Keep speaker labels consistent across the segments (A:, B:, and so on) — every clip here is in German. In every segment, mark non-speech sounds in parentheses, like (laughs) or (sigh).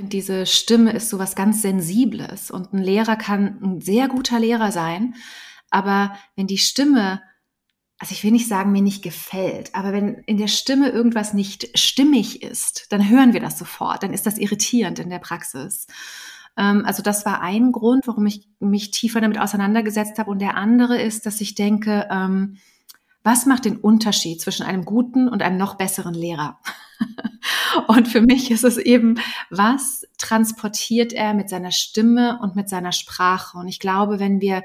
A: finde, diese Stimme ist so was ganz Sensibles und ein Lehrer kann ein sehr guter Lehrer sein, aber wenn die Stimme, also ich will nicht sagen, mir nicht gefällt, aber wenn in der Stimme irgendwas nicht stimmig ist, dann hören wir das sofort, dann ist das irritierend in der Praxis. Ähm, also das war ein Grund, warum ich mich tiefer damit auseinandergesetzt habe. Und der andere ist, dass ich denke, ähm, was macht den Unterschied zwischen einem guten und einem noch besseren Lehrer? (laughs) und für mich ist es eben, was transportiert er mit seiner Stimme und mit seiner Sprache? Und ich glaube, wenn wir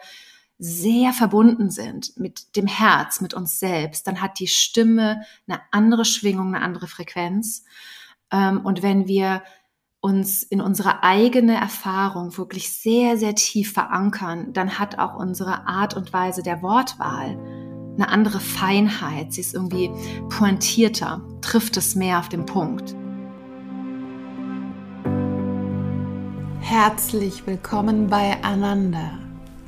A: sehr verbunden sind mit dem Herz, mit uns selbst, dann hat die Stimme eine andere Schwingung, eine andere Frequenz. Ähm, und wenn wir uns in unsere eigene Erfahrung wirklich sehr, sehr tief verankern, dann hat auch unsere Art und Weise der Wortwahl eine andere Feinheit. Sie ist irgendwie pointierter, trifft es mehr auf den Punkt.
B: Herzlich willkommen bei Ananda.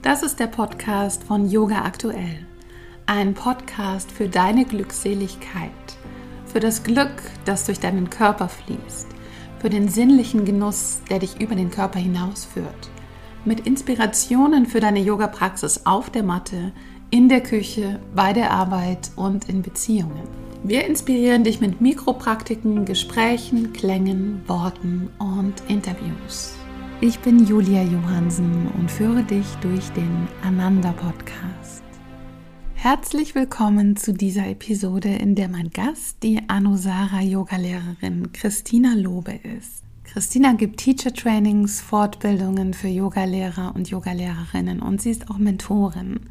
B: Das ist der Podcast von Yoga Aktuell. Ein Podcast für deine Glückseligkeit, für das Glück, das durch deinen Körper fließt für den sinnlichen Genuss, der dich über den Körper hinausführt. Mit Inspirationen für deine Yoga-Praxis auf der Matte, in der Küche, bei der Arbeit und in Beziehungen. Wir inspirieren dich mit Mikropraktiken, Gesprächen, Klängen, Worten und Interviews. Ich bin Julia Johansen und führe dich durch den Ananda Podcast. Herzlich willkommen zu dieser Episode, in der mein Gast die Anusara Yogalehrerin Christina Lobe ist. Christina gibt Teacher Trainings, Fortbildungen für Yogalehrer und Yogalehrerinnen und sie ist auch Mentorin.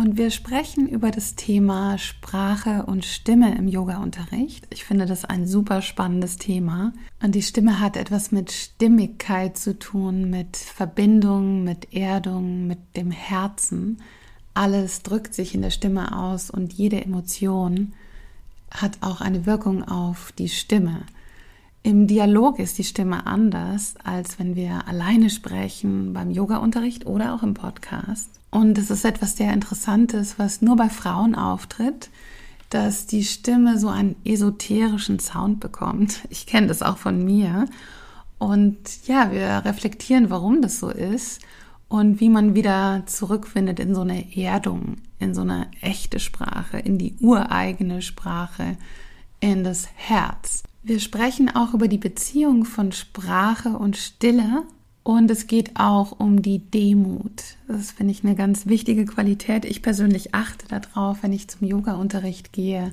B: Und wir sprechen über das Thema Sprache und Stimme im Yoga-Unterricht. Ich finde das ein super spannendes Thema. Und die Stimme hat etwas mit Stimmigkeit zu tun, mit Verbindung, mit Erdung, mit dem Herzen alles drückt sich in der Stimme aus und jede Emotion hat auch eine Wirkung auf die Stimme. Im Dialog ist die Stimme anders, als wenn wir alleine sprechen beim Yoga-Unterricht oder auch im Podcast. Und es ist etwas sehr Interessantes, was nur bei Frauen auftritt, dass die Stimme so einen esoterischen Sound bekommt. Ich kenne das auch von mir. Und ja, wir reflektieren, warum das so ist und wie man wieder zurückfindet in so eine Erdung, in so eine echte Sprache, in die ureigene Sprache, in das Herz. Wir sprechen auch über die Beziehung von Sprache und Stille und es geht auch um die Demut. Das finde ich eine ganz wichtige Qualität. Ich persönlich achte darauf, wenn ich zum Yoga-Unterricht gehe,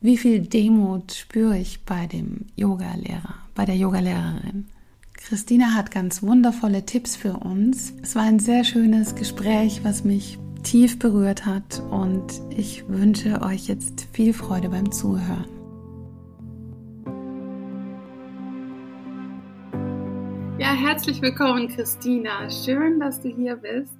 B: wie viel Demut spüre ich bei dem Yogalehrer, bei der Yogalehrerin. Christina hat ganz wundervolle Tipps für uns. Es war ein sehr schönes Gespräch, was mich tief berührt hat und ich wünsche euch jetzt viel Freude beim Zuhören. Herzlich willkommen, Christina. Schön, dass du hier bist.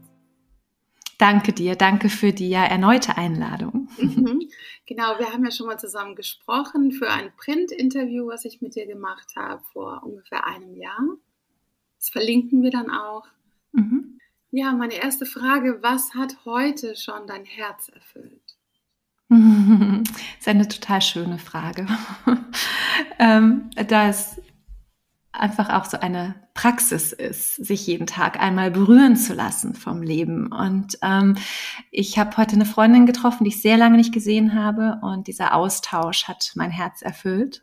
A: Danke dir, danke für die ja erneute Einladung.
B: Mhm. Genau, wir haben ja schon mal zusammen gesprochen für ein Print-Interview, was ich mit dir gemacht habe vor ungefähr einem Jahr. Das verlinken wir dann auch. Mhm. Ja, meine erste Frage, was hat heute schon dein Herz erfüllt? (laughs)
A: Das ist eine total schöne Frage. (laughs) ähm, da es einfach auch so eine Praxis ist, sich jeden Tag einmal berühren zu lassen vom Leben. Und ähm, ich habe heute eine Freundin getroffen, die ich sehr lange nicht gesehen habe. Und dieser Austausch hat mein Herz erfüllt.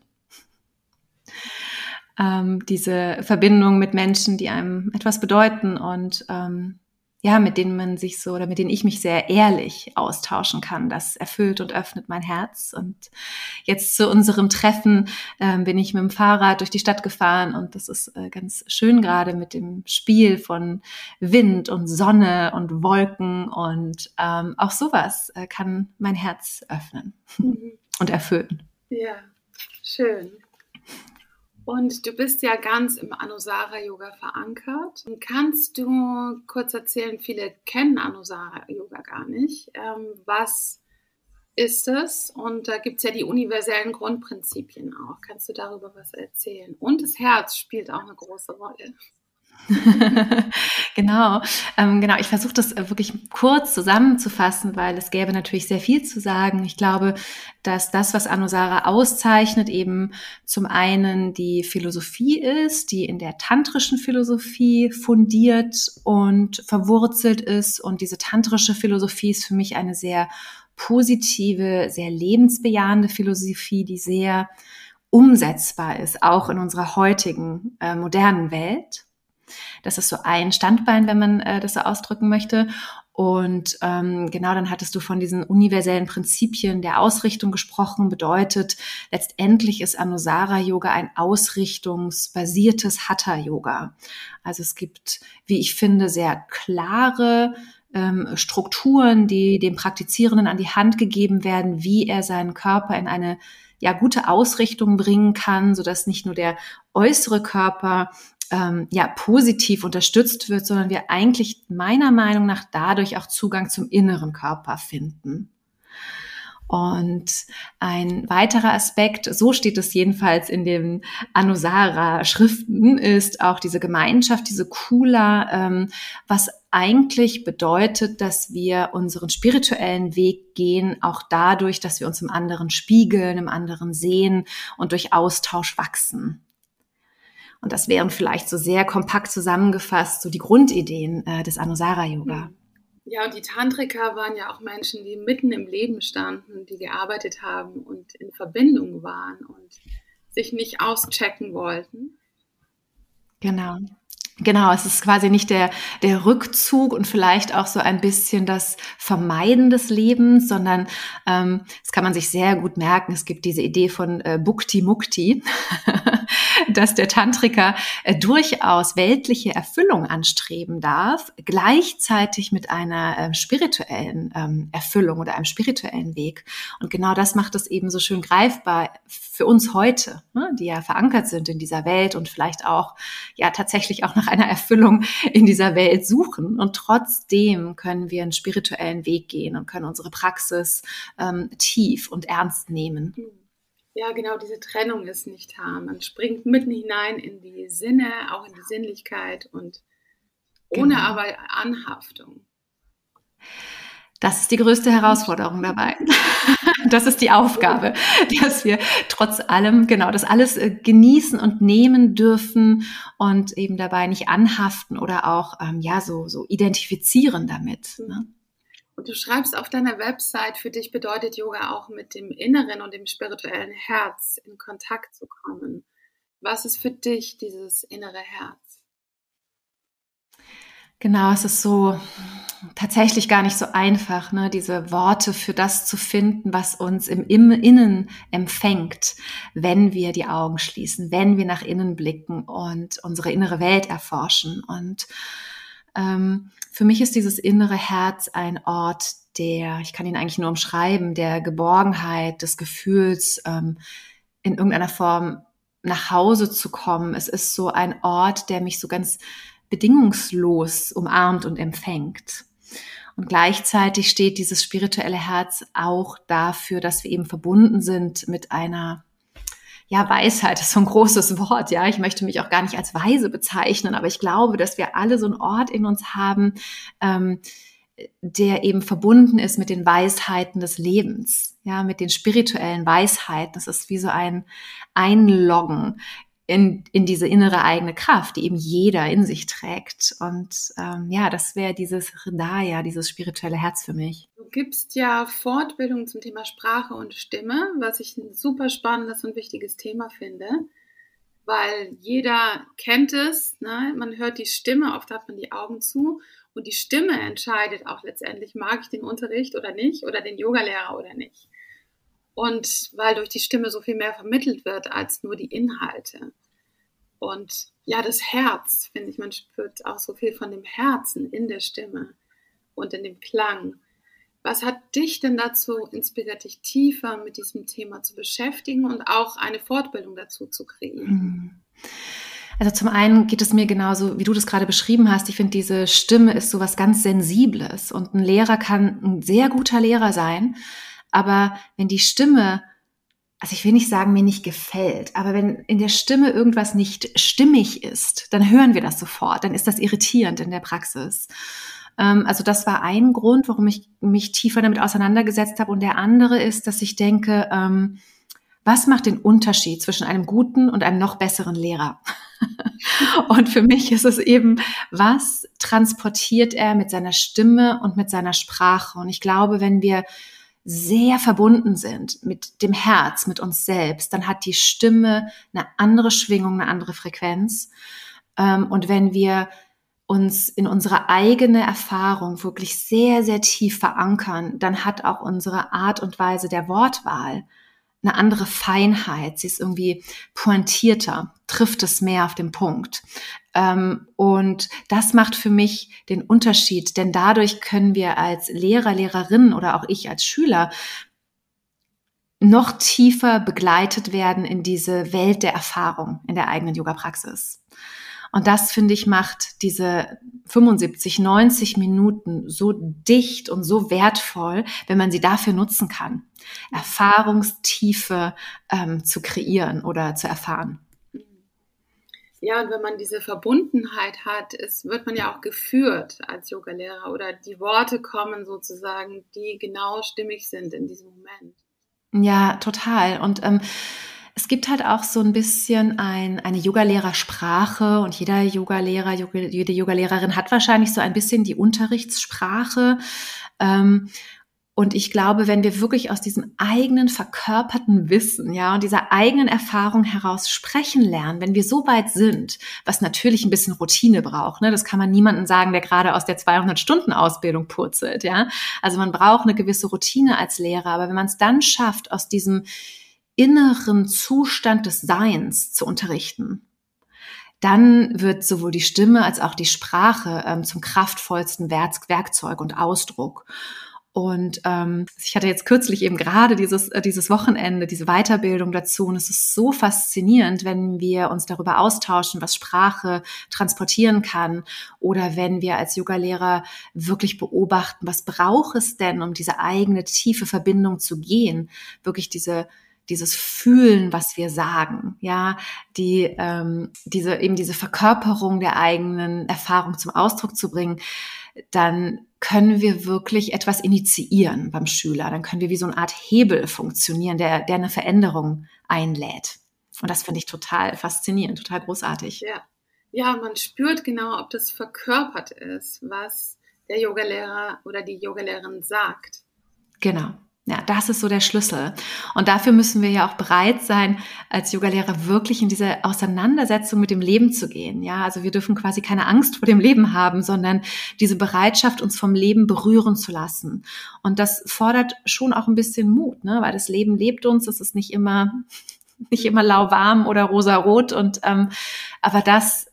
A: Ähm, diese Verbindung mit Menschen, die einem etwas bedeuten und ähm, ja, mit denen man sich so oder mit denen ich mich sehr ehrlich austauschen kann. Das erfüllt und öffnet mein Herz. Und jetzt zu unserem Treffen äh, bin ich mit dem Fahrrad durch die Stadt gefahren und das ist äh, ganz schön gerade mit dem Spiel von Wind und Sonne und Wolken und ähm, auch sowas äh, kann mein Herz öffnen mhm. und erfüllen.
B: Ja, schön. Und du bist ja ganz im Anusara Yoga verankert. Kannst du kurz erzählen, viele kennen Anusara Yoga gar nicht. Ähm, was ist es? Und da gibt es ja die universellen Grundprinzipien auch. Kannst du darüber was erzählen? Und das Herz spielt auch eine große Rolle. (laughs)
A: genau, ähm, genau. Ich versuche das äh, wirklich kurz zusammenzufassen, weil es gäbe natürlich sehr viel zu sagen. Ich glaube, dass das, was Anusara auszeichnet, eben zum einen die Philosophie ist, die in der tantrischen Philosophie fundiert und verwurzelt ist. Und diese tantrische Philosophie ist für mich eine sehr positive, sehr lebensbejahende Philosophie, die sehr umsetzbar ist, auch in unserer heutigen äh, modernen Welt. Das ist so ein Standbein, wenn man äh, das so ausdrücken möchte. Und ähm, genau dann hattest du von diesen universellen Prinzipien der Ausrichtung gesprochen. Bedeutet, letztendlich ist Anusara-Yoga ein ausrichtungsbasiertes Hatha-Yoga. Also es gibt, wie ich finde, sehr klare ähm, Strukturen, die dem Praktizierenden an die Hand gegeben werden, wie er seinen Körper in eine ja gute Ausrichtung bringen kann, so dass nicht nur der äußere Körper ähm, ja positiv unterstützt wird, sondern wir eigentlich meiner Meinung nach dadurch auch Zugang zum inneren Körper finden. Und ein weiterer Aspekt, so steht es jedenfalls in den Anusara-Schriften, ist auch diese Gemeinschaft, diese Kula, ähm, was eigentlich bedeutet, dass wir unseren spirituellen Weg gehen, auch dadurch, dass wir uns im anderen spiegeln, im anderen sehen und durch Austausch wachsen. Und das wären vielleicht so sehr kompakt zusammengefasst, so die Grundideen äh, des Anusara-Yoga.
C: Ja, und die Tantriker waren ja auch Menschen, die mitten im Leben standen, die gearbeitet haben und in Verbindung waren und sich nicht auschecken wollten.
A: Genau. Genau, es ist quasi nicht der, der Rückzug und vielleicht auch so ein bisschen das Vermeiden des Lebens, sondern ähm, das kann man sich sehr gut merken. Es gibt diese Idee von äh, Bhukti Mukti, (laughs) dass der Tantriker äh, durchaus weltliche Erfüllung anstreben darf, gleichzeitig mit einer äh, spirituellen ähm, Erfüllung oder einem spirituellen Weg. Und genau das macht es eben so schön greifbar für uns heute, ne, die ja verankert sind in dieser Welt und vielleicht auch ja tatsächlich auch nach nach einer Erfüllung in dieser Welt suchen. Und trotzdem können wir einen spirituellen Weg gehen und können unsere Praxis ähm, tief und ernst nehmen.
C: Ja, genau, diese Trennung ist nicht da. Man springt mitten hinein in die Sinne, auch in die Sinnlichkeit und ohne genau. aber Anhaftung.
A: Das ist die größte Herausforderung dabei. (laughs) Das ist die Aufgabe, dass wir trotz allem, genau, das alles äh, genießen und nehmen dürfen und eben dabei nicht anhaften oder auch, ähm, ja, so, so identifizieren damit. Ne?
C: Und du schreibst auf deiner Website, für dich bedeutet Yoga auch mit dem inneren und dem spirituellen Herz in Kontakt zu kommen. Was ist für dich dieses innere Herz?
A: Genau, es ist so tatsächlich gar nicht so einfach, ne, diese Worte für das zu finden, was uns im, Innen empfängt, wenn wir die Augen schließen, wenn wir nach innen blicken und unsere innere Welt erforschen. Und ähm, für mich ist dieses innere Herz ein Ort, der, ich kann ihn eigentlich nur umschreiben, der Geborgenheit, des Gefühls, ähm, in irgendeiner Form nach Hause zu kommen. Es ist so ein Ort, der mich so ganz bedingungslos umarmt und empfängt. Und gleichzeitig steht dieses spirituelle Herz auch dafür, dass wir eben verbunden sind mit einer ja, Weisheit ist so ein großes Wort, ja. Ich möchte mich auch gar nicht als weise bezeichnen, aber ich glaube, dass wir alle so einen Ort in uns haben, ähm, der eben verbunden ist mit den Weisheiten des Lebens, ja, mit den spirituellen Weisheiten. Das ist wie so ein Einloggen in, in diese innere eigene Kraft, die eben jeder in sich trägt. Und ähm, ja, das wäre dieses Hridaya, dieses spirituelle Herz für mich.
C: Du gibst ja Fortbildung zum Thema Sprache und Stimme, was ich ein super spannendes und wichtiges Thema finde, weil jeder kennt es, ne? man hört die Stimme, oft hat man die Augen zu und die Stimme entscheidet auch letztendlich, mag ich den Unterricht oder nicht oder den Yogalehrer oder nicht. Und weil durch die Stimme so viel mehr vermittelt wird als nur die Inhalte. Und ja, das Herz, finde ich, man spürt auch so viel von dem Herzen in der Stimme und in dem Klang. Was hat dich denn dazu inspiriert, dich tiefer mit diesem Thema zu beschäftigen und auch eine Fortbildung dazu zu kreieren?
A: Hm. Also zum einen geht es mir genauso, wie du das gerade beschrieben hast. Ich finde, diese Stimme ist so was ganz Sensibles und ein Lehrer kann ein sehr guter Lehrer sein, aber wenn die Stimme also ich will nicht sagen, mir nicht gefällt, aber wenn in der Stimme irgendwas nicht stimmig ist, dann hören wir das sofort, dann ist das irritierend in der Praxis. Ähm, also das war ein Grund, warum ich mich tiefer damit auseinandergesetzt habe. Und der andere ist, dass ich denke, ähm, was macht den Unterschied zwischen einem guten und einem noch besseren Lehrer? (laughs) und für mich ist es eben, was transportiert er mit seiner Stimme und mit seiner Sprache? Und ich glaube, wenn wir sehr verbunden sind mit dem Herz, mit uns selbst, dann hat die Stimme eine andere Schwingung, eine andere Frequenz. Ähm, und wenn wir uns in unsere eigene Erfahrung wirklich sehr, sehr tief verankern, dann hat auch unsere Art und Weise der Wortwahl eine andere Feinheit. Sie ist irgendwie pointierter, trifft es mehr auf den Punkt. Ähm, und das macht für mich den Unterschied, denn dadurch können wir als Lehrer, Lehrerinnen oder auch ich als Schüler noch tiefer begleitet werden in diese Welt der Erfahrung in der eigenen Yoga-Praxis. Und das, finde ich, macht diese 75, 90 Minuten so dicht und so wertvoll, wenn man sie dafür nutzen kann, Erfahrungstiefe ähm, zu kreieren oder zu erfahren.
C: Ja, und wenn man diese Verbundenheit hat, ist, wird man ja auch geführt als Yogalehrer oder die Worte kommen sozusagen, die genau stimmig sind in diesem Moment.
A: Ja, total. Und ähm, es gibt halt auch so ein bisschen ein, eine Yoga-Lehrersprache und jeder Yogalehrer, jede Yogalehrerin hat wahrscheinlich so ein bisschen die Unterrichtssprache. Ähm, und ich glaube, wenn wir wirklich aus diesem eigenen verkörperten Wissen, ja, und dieser eigenen Erfahrung heraus sprechen lernen, wenn wir so weit sind, was natürlich ein bisschen Routine braucht, ne, das kann man niemandem sagen, der gerade aus der 200-Stunden-Ausbildung purzelt, ja. Also man braucht eine gewisse Routine als Lehrer, aber wenn man es dann schafft, aus diesem inneren Zustand des Seins zu unterrichten, dann wird sowohl die Stimme als auch die Sprache ähm, zum kraftvollsten Werkzeug und Ausdruck. Und ähm, ich hatte jetzt kürzlich eben gerade dieses, äh, dieses Wochenende, diese Weiterbildung dazu. Und es ist so faszinierend, wenn wir uns darüber austauschen, was Sprache transportieren kann. Oder wenn wir als Yogalehrer wirklich beobachten, was braucht es denn, um diese eigene tiefe Verbindung zu gehen? Wirklich diese dieses Fühlen, was wir sagen, ja, die ähm, diese eben diese Verkörperung der eigenen Erfahrung zum Ausdruck zu bringen, dann können wir wirklich etwas initiieren beim Schüler. Dann können wir wie so eine Art Hebel funktionieren, der, der eine Veränderung einlädt. Und das finde ich total faszinierend, total großartig.
C: Ja. ja, man spürt genau, ob das verkörpert ist, was der Yogalehrer oder die Yogalehrerin sagt.
A: Genau. Ja, das ist so der Schlüssel. Und dafür müssen wir ja auch bereit sein, als Yogalehrer wirklich in diese Auseinandersetzung mit dem Leben zu gehen. Ja, also wir dürfen quasi keine Angst vor dem Leben haben, sondern diese Bereitschaft, uns vom Leben berühren zu lassen. Und das fordert schon auch ein bisschen Mut, ne? weil das Leben lebt uns. Es ist nicht immer, (laughs) nicht immer lauwarm oder rosarot. Und, ähm, aber das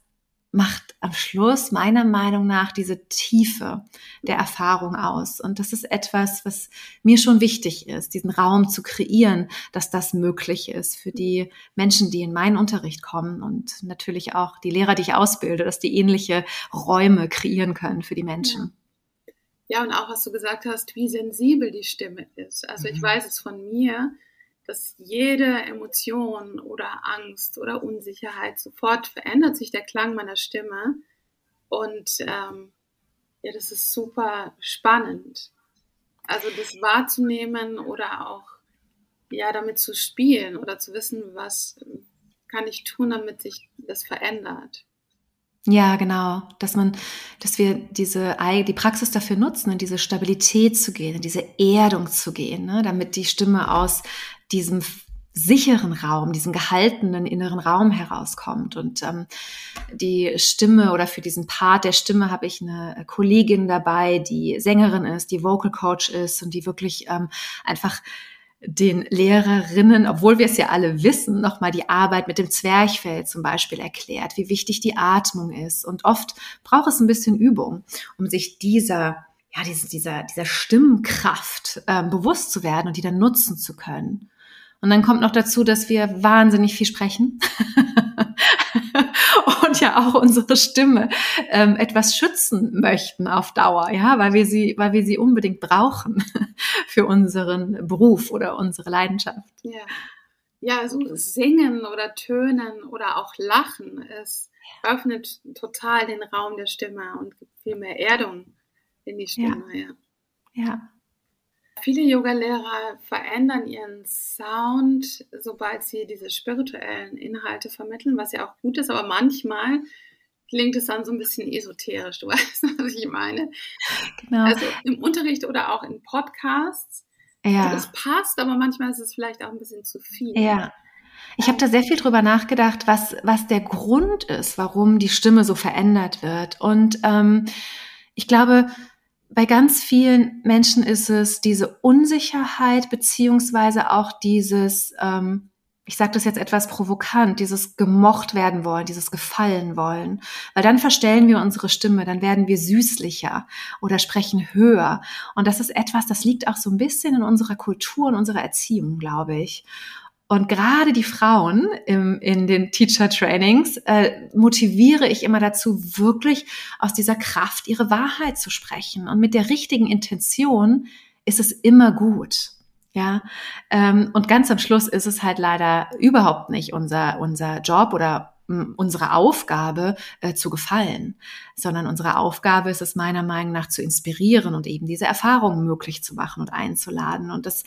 A: macht am Schluss meiner Meinung nach diese Tiefe der Erfahrung aus. Und das ist etwas, was mir schon wichtig ist, diesen Raum zu kreieren, dass das möglich ist für die Menschen, die in meinen Unterricht kommen und natürlich auch die Lehrer, die ich ausbilde, dass die ähnliche Räume kreieren können für die Menschen.
C: Ja, und auch was du gesagt hast, wie sensibel die Stimme ist. Also ich mhm. weiß es von mir, dass jede Emotion oder Angst oder Unsicherheit sofort verändert sich der Klang meiner Stimme. Und ähm, ja, das ist super spannend. Also das wahrzunehmen oder auch ja damit zu spielen oder zu wissen, was kann ich tun, damit sich das verändert.
A: Ja, genau, dass man, dass wir diese die Praxis dafür nutzen, in diese Stabilität zu gehen, in diese Erdung zu gehen, ne, damit die Stimme aus diesem sicheren Raum, diesen gehaltenen inneren Raum herauskommt. Und ähm, die Stimme oder für diesen Part der Stimme habe ich eine Kollegin dabei, die Sängerin ist, die Vocal Coach ist und die wirklich ähm, einfach den Lehrerinnen, obwohl wir es ja alle wissen, nochmal die Arbeit mit dem Zwerchfell zum Beispiel erklärt, wie wichtig die Atmung ist. Und oft braucht es ein bisschen Übung, um sich dieser, ja, dieser, dieser Stimmkraft ähm, bewusst zu werden und die dann nutzen zu können. Und dann kommt noch dazu, dass wir wahnsinnig viel sprechen (laughs) und ja auch unsere Stimme ähm, etwas schützen möchten auf Dauer, ja, weil wir sie, weil wir sie unbedingt brauchen (laughs) für unseren Beruf oder unsere Leidenschaft.
C: Ja. ja, so singen oder tönen oder auch lachen, es öffnet total den Raum der Stimme und gibt viel mehr Erdung in die Stimme. Ja. ja. ja. Viele Yogalehrer verändern ihren Sound, sobald sie diese spirituellen Inhalte vermitteln, was ja auch gut ist, aber manchmal klingt es dann so ein bisschen esoterisch. Du (laughs) weißt, was ich meine? Genau. Also im Unterricht oder auch in Podcasts. Ja. Also das passt, aber manchmal ist es vielleicht auch ein bisschen zu viel.
A: Ja. Ich habe da sehr viel drüber nachgedacht, was, was der Grund ist, warum die Stimme so verändert wird. Und ähm, ich glaube, bei ganz vielen Menschen ist es diese Unsicherheit beziehungsweise auch dieses, ähm, ich sage das jetzt etwas provokant, dieses gemocht werden wollen, dieses gefallen wollen. Weil dann verstellen wir unsere Stimme, dann werden wir süßlicher oder sprechen höher. Und das ist etwas, das liegt auch so ein bisschen in unserer Kultur und unserer Erziehung, glaube ich. Und gerade die Frauen im, in den Teacher Trainings äh, motiviere ich immer dazu, wirklich aus dieser Kraft ihre Wahrheit zu sprechen. Und mit der richtigen Intention ist es immer gut. Ja, ähm, und ganz am Schluss ist es halt leider überhaupt nicht unser, unser Job oder unsere Aufgabe äh, zu gefallen, sondern unsere Aufgabe ist es meiner Meinung nach zu inspirieren und eben diese Erfahrungen möglich zu machen und einzuladen. Und das,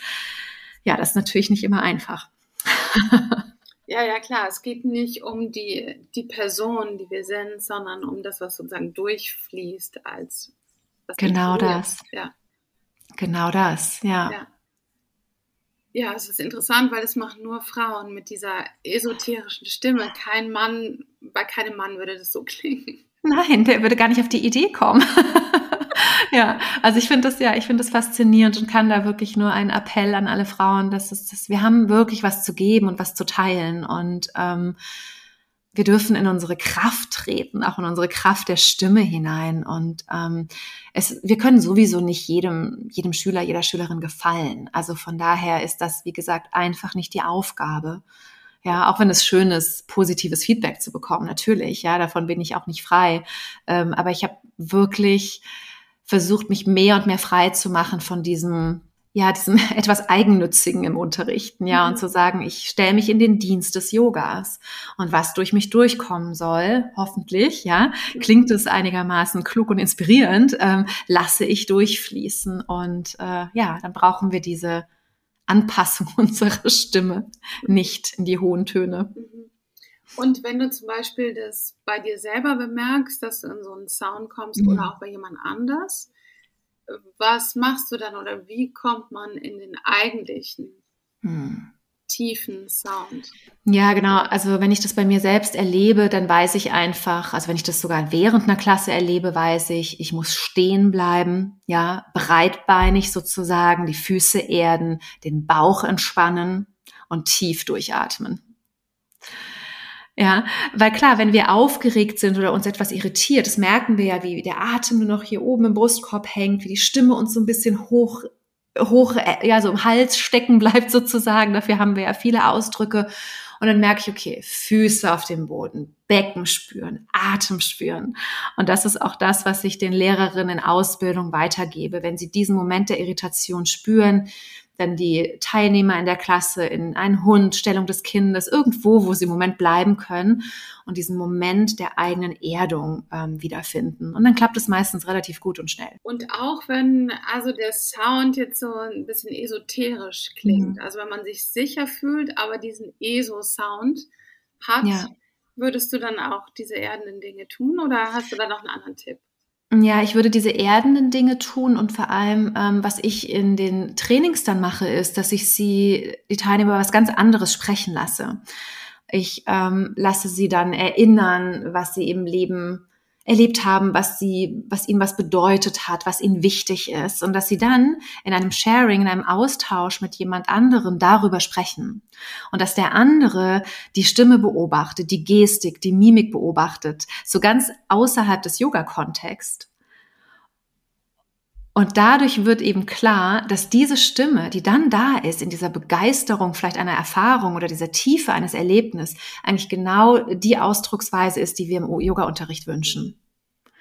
A: ja, das ist natürlich nicht immer einfach. (laughs)
C: Ja, ja, klar. Es geht nicht um die, die Person, die wir sind, sondern um das, was sozusagen durchfließt als
A: Genau das. Ja. Genau das, ja.
C: ja. Ja, es ist interessant, weil es machen nur Frauen mit dieser esoterischen Stimme. Kein Mann, bei keinem Mann würde das so (laughs) klingen.
A: Nein, der würde gar nicht auf die Idee kommen. (laughs) ja, also ich finde das ja, ich finde das faszinierend und kann da wirklich nur einen Appell an alle Frauen, dass es, dass wir haben wirklich was zu geben und was zu teilen und ähm, wir dürfen in unsere Kraft treten, auch in unsere Kraft der Stimme hinein. Und ähm, es, wir können sowieso nicht jedem, jedem Schüler, jeder Schülerin gefallen. Also von daher ist das, wie gesagt, einfach nicht die Aufgabe. Ja, auch wenn es schön ist, positives Feedback zu bekommen, natürlich. Ja, davon bin ich auch nicht frei. Ähm, aber ich habe wirklich versucht, mich mehr und mehr frei zu machen von diesem, ja, diesem (laughs) etwas Eigennützigen im Unterrichten, ja, mhm. und zu sagen, ich stelle mich in den Dienst des Yogas und was durch mich durchkommen soll, hoffentlich, ja, klingt es einigermaßen klug und inspirierend, ähm, lasse ich durchfließen und äh, ja, dann brauchen wir diese Anpassung (laughs) unserer Stimme nicht in die hohen Töne. Mhm.
C: Und wenn du zum Beispiel das bei dir selber bemerkst, dass du in so einen Sound kommst mhm. oder auch bei jemand anders, was machst du dann oder wie kommt man in den eigentlichen mhm. tiefen Sound?
A: Ja, genau. Also wenn ich das bei mir selbst erlebe, dann weiß ich einfach, also wenn ich das sogar während einer Klasse erlebe, weiß ich, ich muss stehen bleiben, ja, breitbeinig sozusagen, die Füße erden, den Bauch entspannen und tief durchatmen. Ja, weil klar, wenn wir aufgeregt sind oder uns etwas irritiert, das merken wir ja, wie der Atem nur noch hier oben im Brustkorb hängt, wie die Stimme uns so ein bisschen hoch, hoch, äh, ja, so im Hals stecken bleibt sozusagen. Dafür haben wir ja viele Ausdrücke. Und dann merke ich, okay, Füße auf dem Boden, Becken spüren, Atem spüren. Und das ist auch das, was ich den Lehrerinnen in Ausbildung weitergebe. Wenn sie diesen Moment der Irritation spüren, dann die Teilnehmer in der Klasse in einen Hund, Stellung des Kindes, irgendwo, wo sie im Moment bleiben können und diesen Moment der eigenen Erdung ähm, wiederfinden. Und dann klappt es meistens relativ gut und schnell.
C: Und auch wenn also der Sound jetzt so ein bisschen esoterisch klingt, mhm. also wenn man sich sicher fühlt, aber diesen ESO-Sound hat, ja. würdest du dann auch diese erdenden Dinge tun oder hast du da noch einen anderen Tipp?
A: Ja, ich würde diese erdenden Dinge tun und vor allem, ähm, was ich in den Trainings dann mache, ist, dass ich sie, die Teilnehmer, was ganz anderes sprechen lasse. Ich ähm, lasse sie dann erinnern, was sie im Leben erlebt haben, was sie, was ihnen was bedeutet hat, was ihnen wichtig ist und dass sie dann in einem Sharing, in einem Austausch mit jemand anderem darüber sprechen und dass der andere die Stimme beobachtet, die Gestik, die Mimik beobachtet, so ganz außerhalb des Yoga-Kontext. Und dadurch wird eben klar, dass diese Stimme, die dann da ist, in dieser Begeisterung vielleicht einer Erfahrung oder dieser Tiefe eines Erlebnisses, eigentlich genau die Ausdrucksweise ist, die wir im Yoga-Unterricht wünschen.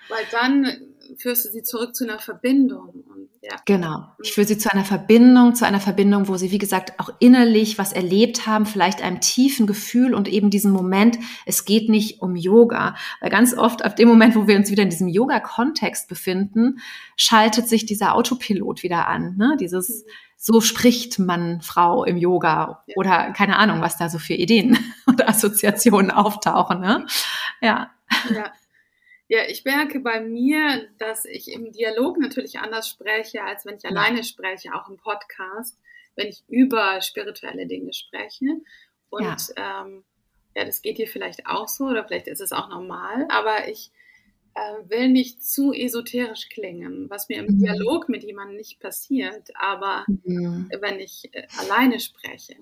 C: Weil dann führst du sie zurück zu einer Verbindung.
A: Ja. Genau. Ich führe sie zu einer Verbindung, zu einer Verbindung, wo sie, wie gesagt, auch innerlich was erlebt haben, vielleicht einem tiefen Gefühl und eben diesen Moment, es geht nicht um Yoga. Weil ganz oft, ab dem Moment, wo wir uns wieder in diesem Yoga-Kontext befinden, schaltet sich dieser Autopilot wieder an. Ne? Dieses, so spricht man Frau im Yoga oder keine Ahnung, was da so für Ideen (laughs) und Assoziationen auftauchen. Ne?
C: Ja. ja. Ja, ich merke bei mir, dass ich im Dialog natürlich anders spreche, als wenn ich alleine spreche, auch im Podcast, wenn ich über spirituelle Dinge spreche. Und ja, ähm, ja das geht dir vielleicht auch so oder vielleicht ist es auch normal, aber ich äh, will nicht zu esoterisch klingen, was mir im mhm. Dialog mit jemandem nicht passiert, aber mhm. wenn ich äh, alleine spreche.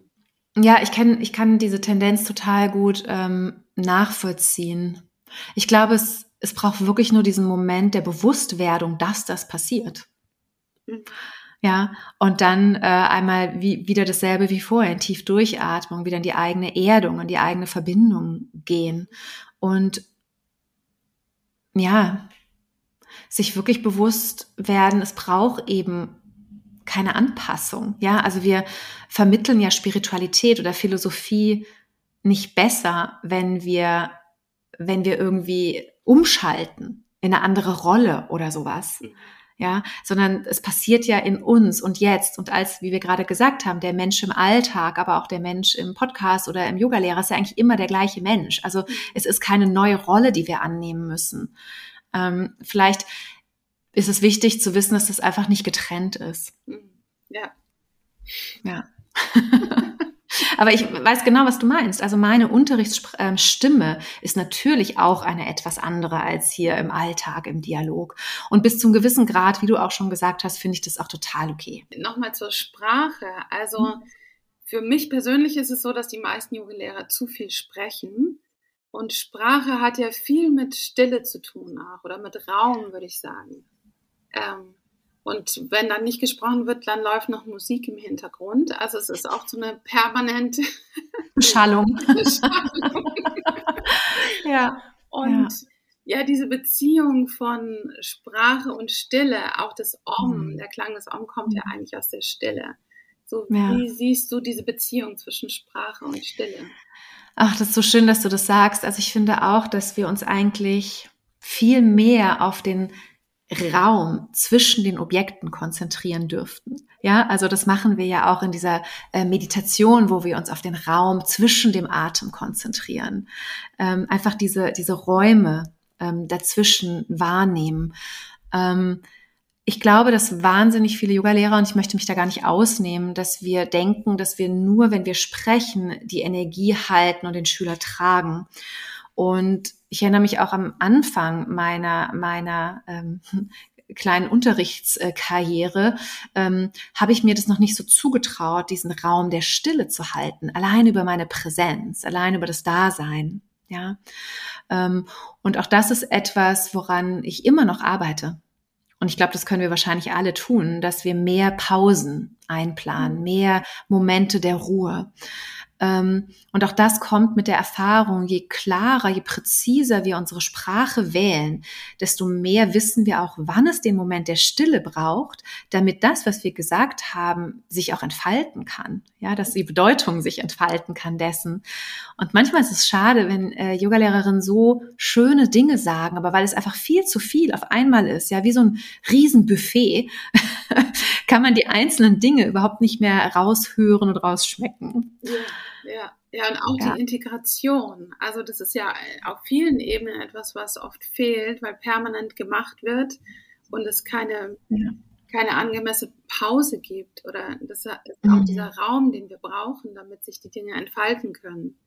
A: Ja, ich kann, ich kann diese Tendenz total gut ähm, nachvollziehen. Ich glaube, es es braucht wirklich nur diesen Moment der Bewusstwerdung, dass das passiert. Mhm. Ja, und dann äh, einmal wie, wieder dasselbe wie vorher, in tief Durchatmung, wieder in die eigene Erdung, in die eigene Verbindung gehen. Und ja, sich wirklich bewusst werden, es braucht eben keine Anpassung. Ja, also wir vermitteln ja Spiritualität oder Philosophie nicht besser, wenn wir, wenn wir irgendwie umschalten in eine andere Rolle oder sowas. Mhm. Ja, sondern es passiert ja in uns und jetzt und als, wie wir gerade gesagt haben, der Mensch im Alltag, aber auch der Mensch im Podcast oder im Yogalehrer ist ja eigentlich immer der gleiche Mensch. Also es ist keine neue Rolle, die wir annehmen müssen. Ähm, vielleicht ist es wichtig zu wissen, dass das einfach nicht getrennt ist. Mhm.
C: Ja.
A: Ja. (laughs) Aber ich weiß genau, was du meinst. Also meine Unterrichtsstimme ist natürlich auch eine etwas andere als hier im Alltag, im Dialog. Und bis zum gewissen Grad, wie du auch schon gesagt hast, finde ich das auch total okay.
C: Nochmal zur Sprache. Also mhm. für mich persönlich ist es so, dass die meisten Yogalehrer zu viel sprechen. Und Sprache hat ja viel mit Stille zu tun auch oder mit Raum, würde ich sagen. Ähm, und wenn dann nicht gesprochen wird, dann läuft noch Musik im Hintergrund. Also es ist auch so eine permanente (laughs)
A: Beschallung. (laughs) Beschallung.
C: ja. Und ja. ja. diese Beziehung von Sprache und Stille, auch das Om, mhm. der Klang des Om kommt ja mhm. eigentlich aus der Stille. So, ja. wie siehst du diese Beziehung zwischen Sprache und Stille?
A: Ach, das ist so schön, dass du das sagst. Also ich finde auch, dass wir uns eigentlich viel mehr auf den Raum zwischen den Objekten konzentrieren dürften. Ja, also das machen wir ja auch in dieser äh, Meditation, wo wir uns auf den Raum zwischen dem Atem konzentrieren. Ähm, einfach diese, diese Räume ähm, dazwischen wahrnehmen. Ähm, ich glaube, dass wahnsinnig viele Yogalehrer, und ich möchte mich da gar nicht ausnehmen, dass wir denken, dass wir nur, wenn wir sprechen, die Energie halten und den Schüler tragen. Und ich erinnere mich auch am Anfang meiner, meiner ähm, (laughs) kleinen Unterrichtskarriere, ähm, habe ich mir das noch nicht so zugetraut, diesen Raum der Stille zu halten, allein über meine Präsenz, allein über das Dasein. Ja, ähm, und auch das ist etwas, woran ich immer noch arbeite. Und ich glaube, das können wir wahrscheinlich alle tun, dass wir mehr Pausen einplanen, mehr Momente der Ruhe. Ähm, und auch das kommt mit der Erfahrung. Je klarer, je präziser wir unsere Sprache wählen, desto mehr wissen wir auch, wann es den Moment der Stille braucht, damit das, was wir gesagt haben, sich auch entfalten kann. Ja, dass die Bedeutung sich entfalten kann dessen. Und manchmal ist es schade, wenn äh, Yogalehrerinnen so schöne Dinge sagen, aber weil es einfach viel zu viel auf einmal ist, ja, wie so ein Riesenbuffet, (laughs) kann man die einzelnen Dinge überhaupt nicht mehr raushören und rausschmecken.
C: Ja. Ja, ja, und auch ja. die Integration. Also das ist ja auf vielen Ebenen etwas, was oft fehlt, weil permanent gemacht wird und es keine, ja. keine angemessene Pause gibt. Oder das ist auch mhm. dieser Raum, den wir brauchen, damit sich die Dinge entfalten können.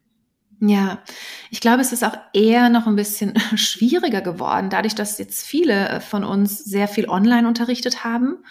A: Ja, ich glaube, es ist auch eher noch ein bisschen (laughs) schwieriger geworden, dadurch, dass jetzt viele von uns sehr viel online unterrichtet haben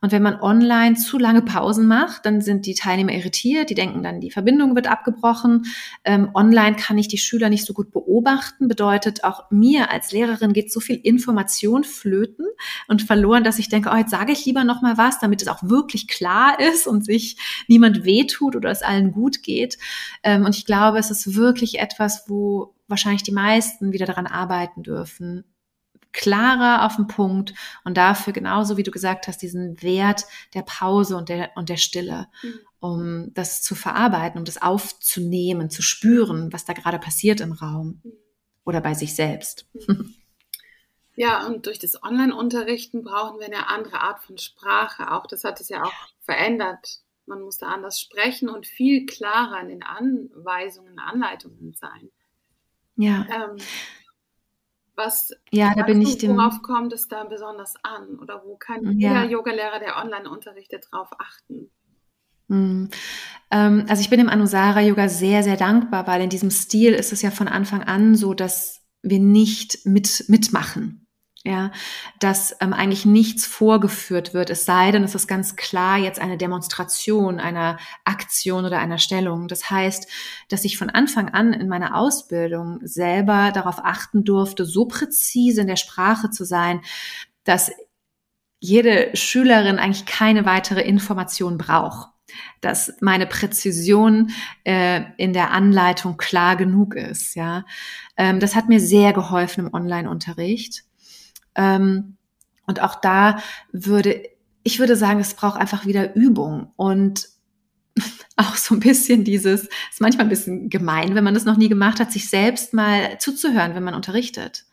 A: und wenn man online zu lange Pausen macht, dann sind die Teilnehmer irritiert, die denken dann, die Verbindung wird abgebrochen. Ähm, online kann ich die Schüler nicht so gut beobachten, bedeutet auch mir als Lehrerin geht so viel Information flöten und verloren, dass ich denke, oh, jetzt sage ich lieber noch mal was, damit es auch wirklich klar ist und sich niemand wehtut oder es allen gut geht. Ähm, und ich glaube, es ist wirklich etwas, wo wahrscheinlich die meisten wieder daran arbeiten dürfen, klarer auf den Punkt und dafür genauso wie du gesagt hast, diesen Wert der Pause und der, und der Stille, mhm. um das zu verarbeiten, um das aufzunehmen, zu spüren, was da gerade passiert im Raum mhm. oder bei sich selbst. Mhm.
C: Ja, und durch das Online-Unterrichten brauchen wir eine andere Art von Sprache. Auch das hat es ja auch verändert. Man musste anders sprechen und viel klarer in den Anweisungen, Anleitungen sein.
A: Ja.
C: Ähm, was
A: ja, da bin ich
C: dem, worauf kommt es da besonders an? Oder wo kann ja. jeder Yogalehrer, der online unterrichtet, darauf achten?
A: Hm. Ähm, also ich bin dem Anusara Yoga sehr, sehr dankbar, weil in diesem Stil ist es ja von Anfang an so, dass wir nicht mit, mitmachen ja, dass ähm, eigentlich nichts vorgeführt wird, es sei denn, es ist ganz klar jetzt eine Demonstration einer Aktion oder einer Stellung. Das heißt, dass ich von Anfang an in meiner Ausbildung selber darauf achten durfte, so präzise in der Sprache zu sein, dass jede Schülerin eigentlich keine weitere Information braucht dass meine Präzision äh, in der Anleitung klar genug ist. Ja, ähm, das hat mir sehr geholfen im Online-Unterricht. Ähm, und auch da würde, ich würde sagen, es braucht einfach wieder Übung und (laughs) auch so ein bisschen dieses, ist manchmal ein bisschen gemein, wenn man das noch nie gemacht hat, sich selbst mal zuzuhören, wenn man unterrichtet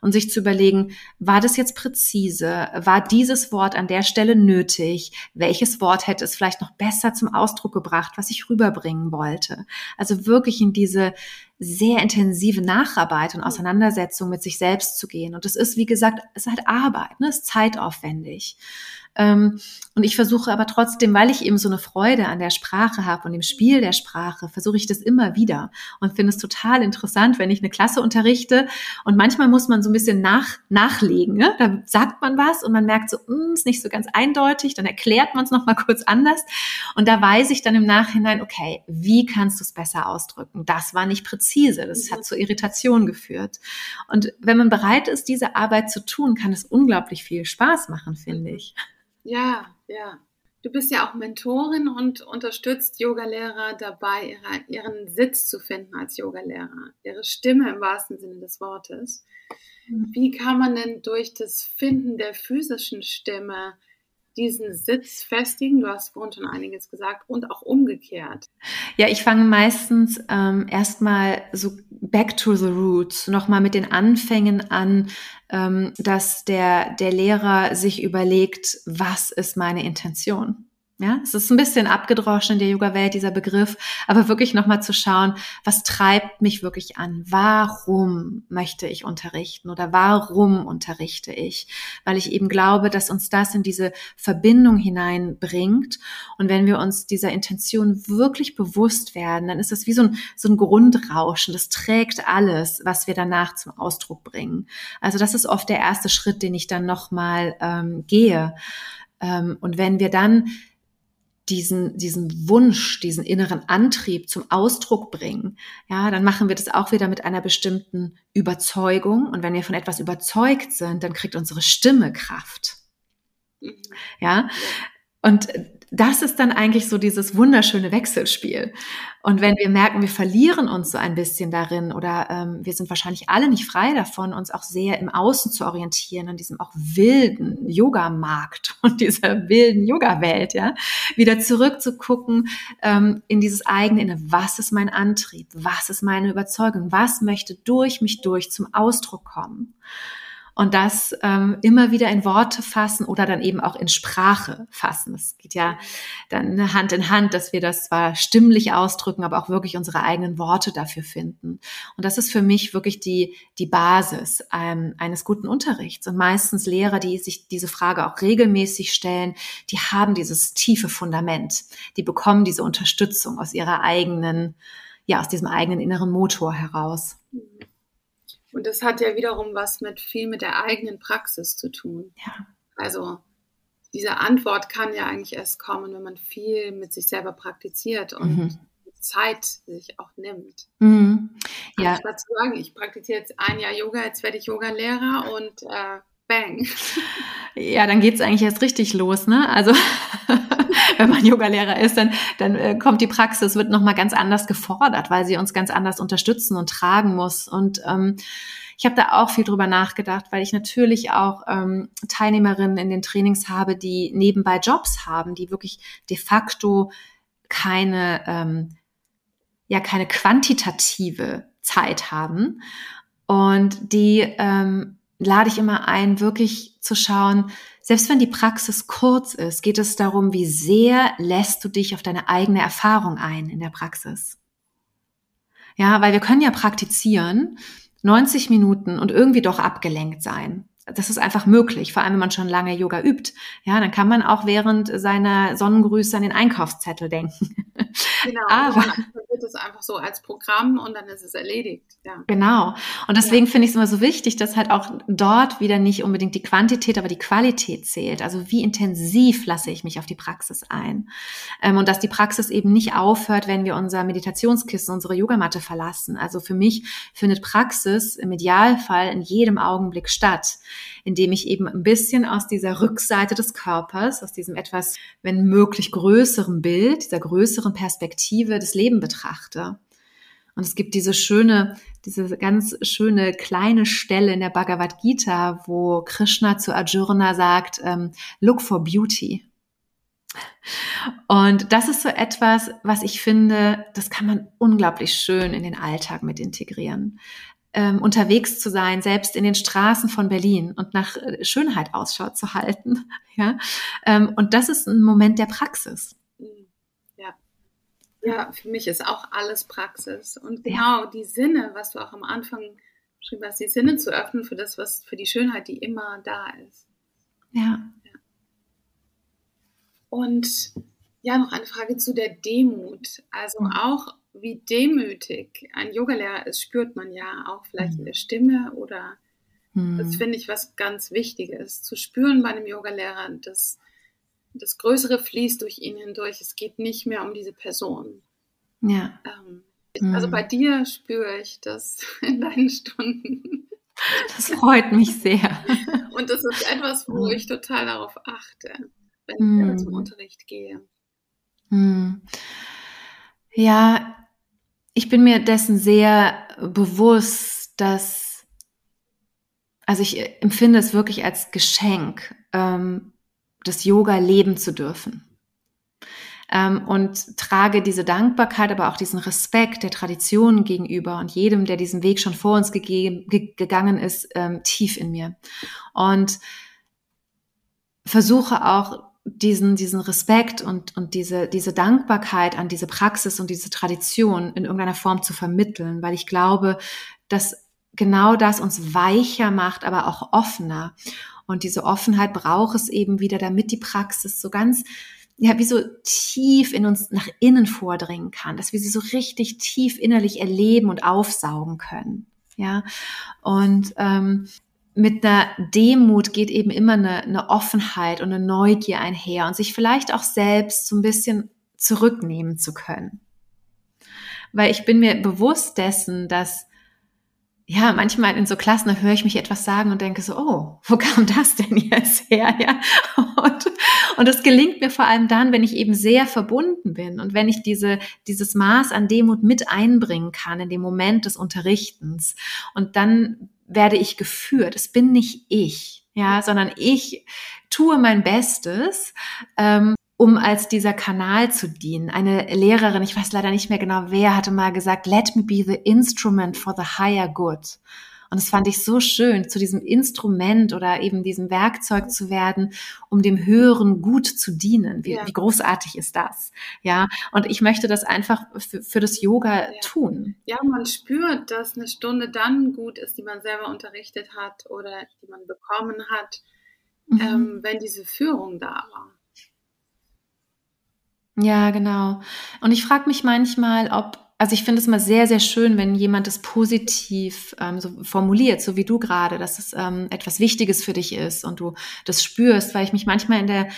A: und sich zu überlegen, war das jetzt präzise? War dieses Wort an der Stelle nötig? Welches Wort hätte es vielleicht noch besser zum Ausdruck gebracht, was ich rüberbringen wollte? Also wirklich in diese sehr intensive Nacharbeit und Auseinandersetzung mit sich selbst zu gehen. Und es ist, wie gesagt, es ist halt Arbeit, ne? es ist zeitaufwendig. Ähm, und ich versuche aber trotzdem, weil ich eben so eine Freude an der Sprache habe und dem Spiel der Sprache, versuche ich das immer wieder und finde es total interessant, wenn ich eine Klasse unterrichte und manchmal muss man so ein bisschen nach, nachlegen. Ne? Da sagt man was und man merkt so, mm, ist nicht so ganz eindeutig, dann erklärt man es nochmal kurz anders und da weiß ich dann im Nachhinein, okay, wie kannst du es besser ausdrücken? Das war nicht präzise, das hat zu Irritation geführt. Und wenn man bereit ist, diese Arbeit zu tun, kann es unglaublich viel Spaß machen, finde ich.
C: Ja, ja. Du bist ja auch Mentorin und unterstützt Yogalehrer dabei, ihre, ihren Sitz zu finden als Yogalehrer, ihre Stimme im wahrsten Sinne des Wortes. Mhm. Wie kann man denn durch das Finden der physischen Stimme diesen Sitz festigen? Du hast vorhin schon einiges gesagt und auch umgekehrt.
A: Ja, ich fange meistens ähm, erstmal so back to the roots, nochmal mit den Anfängen an, ähm, dass der, der Lehrer sich überlegt, was ist meine Intention? Ja, es ist ein bisschen abgedroschen in der Yoga-Welt, dieser Begriff, aber wirklich nochmal zu schauen, was treibt mich wirklich an? Warum möchte ich unterrichten oder warum unterrichte ich? Weil ich eben glaube, dass uns das in diese Verbindung hineinbringt. Und wenn wir uns dieser Intention wirklich bewusst werden, dann ist das wie so ein, so ein Grundrauschen. Das trägt alles, was wir danach zum Ausdruck bringen. Also das ist oft der erste Schritt, den ich dann nochmal ähm, gehe. Ähm, und wenn wir dann diesen, diesen Wunsch, diesen inneren Antrieb zum Ausdruck bringen, ja, dann machen wir das auch wieder mit einer bestimmten Überzeugung. Und wenn wir von etwas überzeugt sind, dann kriegt unsere Stimme Kraft. Mhm. Ja. Und das ist dann eigentlich so dieses wunderschöne Wechselspiel. Und wenn wir merken, wir verlieren uns so ein bisschen darin oder ähm, wir sind wahrscheinlich alle nicht frei davon, uns auch sehr im Außen zu orientieren, an diesem auch wilden Yoga-Markt (laughs) und dieser wilden Yoga-Welt, ja, wieder zurückzugucken ähm, in dieses eigene Inne. Was ist mein Antrieb? Was ist meine Überzeugung? Was möchte durch mich durch zum Ausdruck kommen? Und das ähm, immer wieder in Worte fassen oder dann eben auch in Sprache fassen. Es geht ja dann Hand in Hand, dass wir das zwar stimmlich ausdrücken, aber auch wirklich unsere eigenen Worte dafür finden. Und das ist für mich wirklich die, die Basis ähm, eines guten Unterrichts. Und meistens Lehrer, die sich diese Frage auch regelmäßig stellen, die haben dieses tiefe Fundament. Die bekommen diese Unterstützung aus ihrer eigenen, ja, aus diesem eigenen inneren Motor heraus.
C: Und das hat ja wiederum was mit viel mit der eigenen Praxis zu tun.
A: Ja.
C: Also diese Antwort kann ja eigentlich erst kommen, wenn man viel mit sich selber praktiziert und mhm. Zeit sich auch nimmt.
A: Mhm. Ja.
C: Anstatt zu sagen, ich praktiziere jetzt ein Jahr Yoga, jetzt werde ich Yoga-Lehrer und äh, bang.
A: Ja, dann geht es eigentlich erst richtig los, ne? Also (laughs) (laughs) wenn man Yogalehrer ist, dann, dann äh, kommt die Praxis, wird nochmal ganz anders gefordert, weil sie uns ganz anders unterstützen und tragen muss. Und ähm, ich habe da auch viel drüber nachgedacht, weil ich natürlich auch ähm, Teilnehmerinnen in den Trainings habe, die nebenbei Jobs haben, die wirklich de facto keine, ähm, ja, keine quantitative Zeit haben. Und die ähm, lade ich immer ein, wirklich zu schauen, selbst wenn die Praxis kurz ist, geht es darum, wie sehr lässt du dich auf deine eigene Erfahrung ein in der Praxis. Ja, weil wir können ja praktizieren, 90 Minuten und irgendwie doch abgelenkt sein das ist einfach möglich, vor allem wenn man schon lange Yoga übt. Ja, dann kann man auch während seiner Sonnengrüße an den Einkaufszettel denken.
C: Genau, (laughs) aber dann wird es einfach so als Programm und dann ist es erledigt. Ja.
A: Genau. Und deswegen ja. finde ich es immer so wichtig, dass halt auch dort wieder nicht unbedingt die Quantität, aber die Qualität zählt. Also wie intensiv lasse ich mich auf die Praxis ein. Ähm, und dass die Praxis eben nicht aufhört, wenn wir unser Meditationskissen, unsere Yogamatte verlassen. Also für mich findet Praxis im Idealfall in jedem Augenblick statt indem ich eben ein bisschen aus dieser Rückseite des Körpers, aus diesem etwas, wenn möglich, größeren Bild, dieser größeren Perspektive des Leben betrachte. Und es gibt diese schöne, diese ganz schöne kleine Stelle in der Bhagavad Gita, wo Krishna zu Arjuna sagt, ähm, look for beauty. Und das ist so etwas, was ich finde, das kann man unglaublich schön in den Alltag mit integrieren ähm, unterwegs zu sein, selbst in den Straßen von Berlin und nach äh, Schönheit Ausschau zu halten. (laughs) Ja? Ähm, und das ist ein Moment der Praxis.
C: Mhm. Ja. Ja, für mich ist auch alles Praxis. Und genau ja. die Sinne, was du auch am Anfang beschrieben hast, die Sinne zu öffnen für das, was, für die Schönheit, die immer da ist.
A: Ja. ja.
C: Und ja, noch eine Frage zu der Demut. Also mhm. auch wie demütig ein Yogalehrer ist, spürt man ja auch vielleicht mhm. in der Stimme oder mhm. das finde ich was ganz Wichtiges, zu spüren bei einem Yogalehrer, dass das Größere fließt durch ihn hindurch. Es geht nicht mehr um diese Person.
A: Ja.
C: Ähm, mhm. Also bei dir spüre ich das (laughs) in deinen Stunden.
A: Das freut mich sehr.
C: Und das ist etwas, wo ich total darauf achte, wenn ich zum mhm. Unterricht gehe.
A: Mhm. Ja, ich bin mir dessen sehr bewusst, dass, also ich empfinde es wirklich als Geschenk, ähm, das Yoga leben zu dürfen. Ähm, und trage diese Dankbarkeit, aber auch diesen Respekt der Tradition gegenüber und jedem, der diesen Weg schon vor uns ge gegangen ist, ähm, tief in mir. Und versuche auch diesen, diesen Respekt und, und diese, diese Dankbarkeit an diese Praxis und diese Tradition in irgendeiner Form zu vermitteln, weil ich glaube, dass genau das uns weicher macht, aber auch offener. Und diese Offenheit braucht es eben wieder, damit die Praxis so ganz, ja, wie so tief in uns nach innen vordringen kann, dass wir sie so richtig tief innerlich erleben und aufsaugen können. Ja, und ähm, mit einer Demut geht eben immer eine, eine Offenheit und eine Neugier einher und sich vielleicht auch selbst so ein bisschen zurücknehmen zu können. Weil ich bin mir bewusst dessen, dass ja, manchmal in so Klassen, höre ich mich etwas sagen und denke so, oh, wo kam das denn jetzt her? Ja, und, und das gelingt mir vor allem dann, wenn ich eben sehr verbunden bin und wenn ich diese, dieses Maß an Demut mit einbringen kann in dem Moment des Unterrichtens. Und dann werde ich geführt. Es bin nicht ich, ja, sondern ich tue mein Bestes, ähm, um als dieser Kanal zu dienen. Eine Lehrerin, ich weiß leider nicht mehr genau wer, hatte mal gesagt, let me be the instrument for the higher good. Und das fand ich so schön, zu diesem Instrument oder eben diesem Werkzeug zu werden, um dem höheren Gut zu dienen. Wie, ja. wie großartig ist das? Ja. Und ich möchte das einfach für, für das Yoga ja. tun.
C: Ja, man spürt, dass eine Stunde dann gut ist, die man selber unterrichtet hat oder die man bekommen hat, mhm. ähm, wenn diese Führung da war.
A: Ja, genau. Und ich frage mich manchmal, ob also ich finde es immer sehr, sehr schön, wenn jemand das positiv ähm, so formuliert, so wie du gerade, dass es ähm, etwas Wichtiges für dich ist und du das spürst, weil ich mich manchmal in der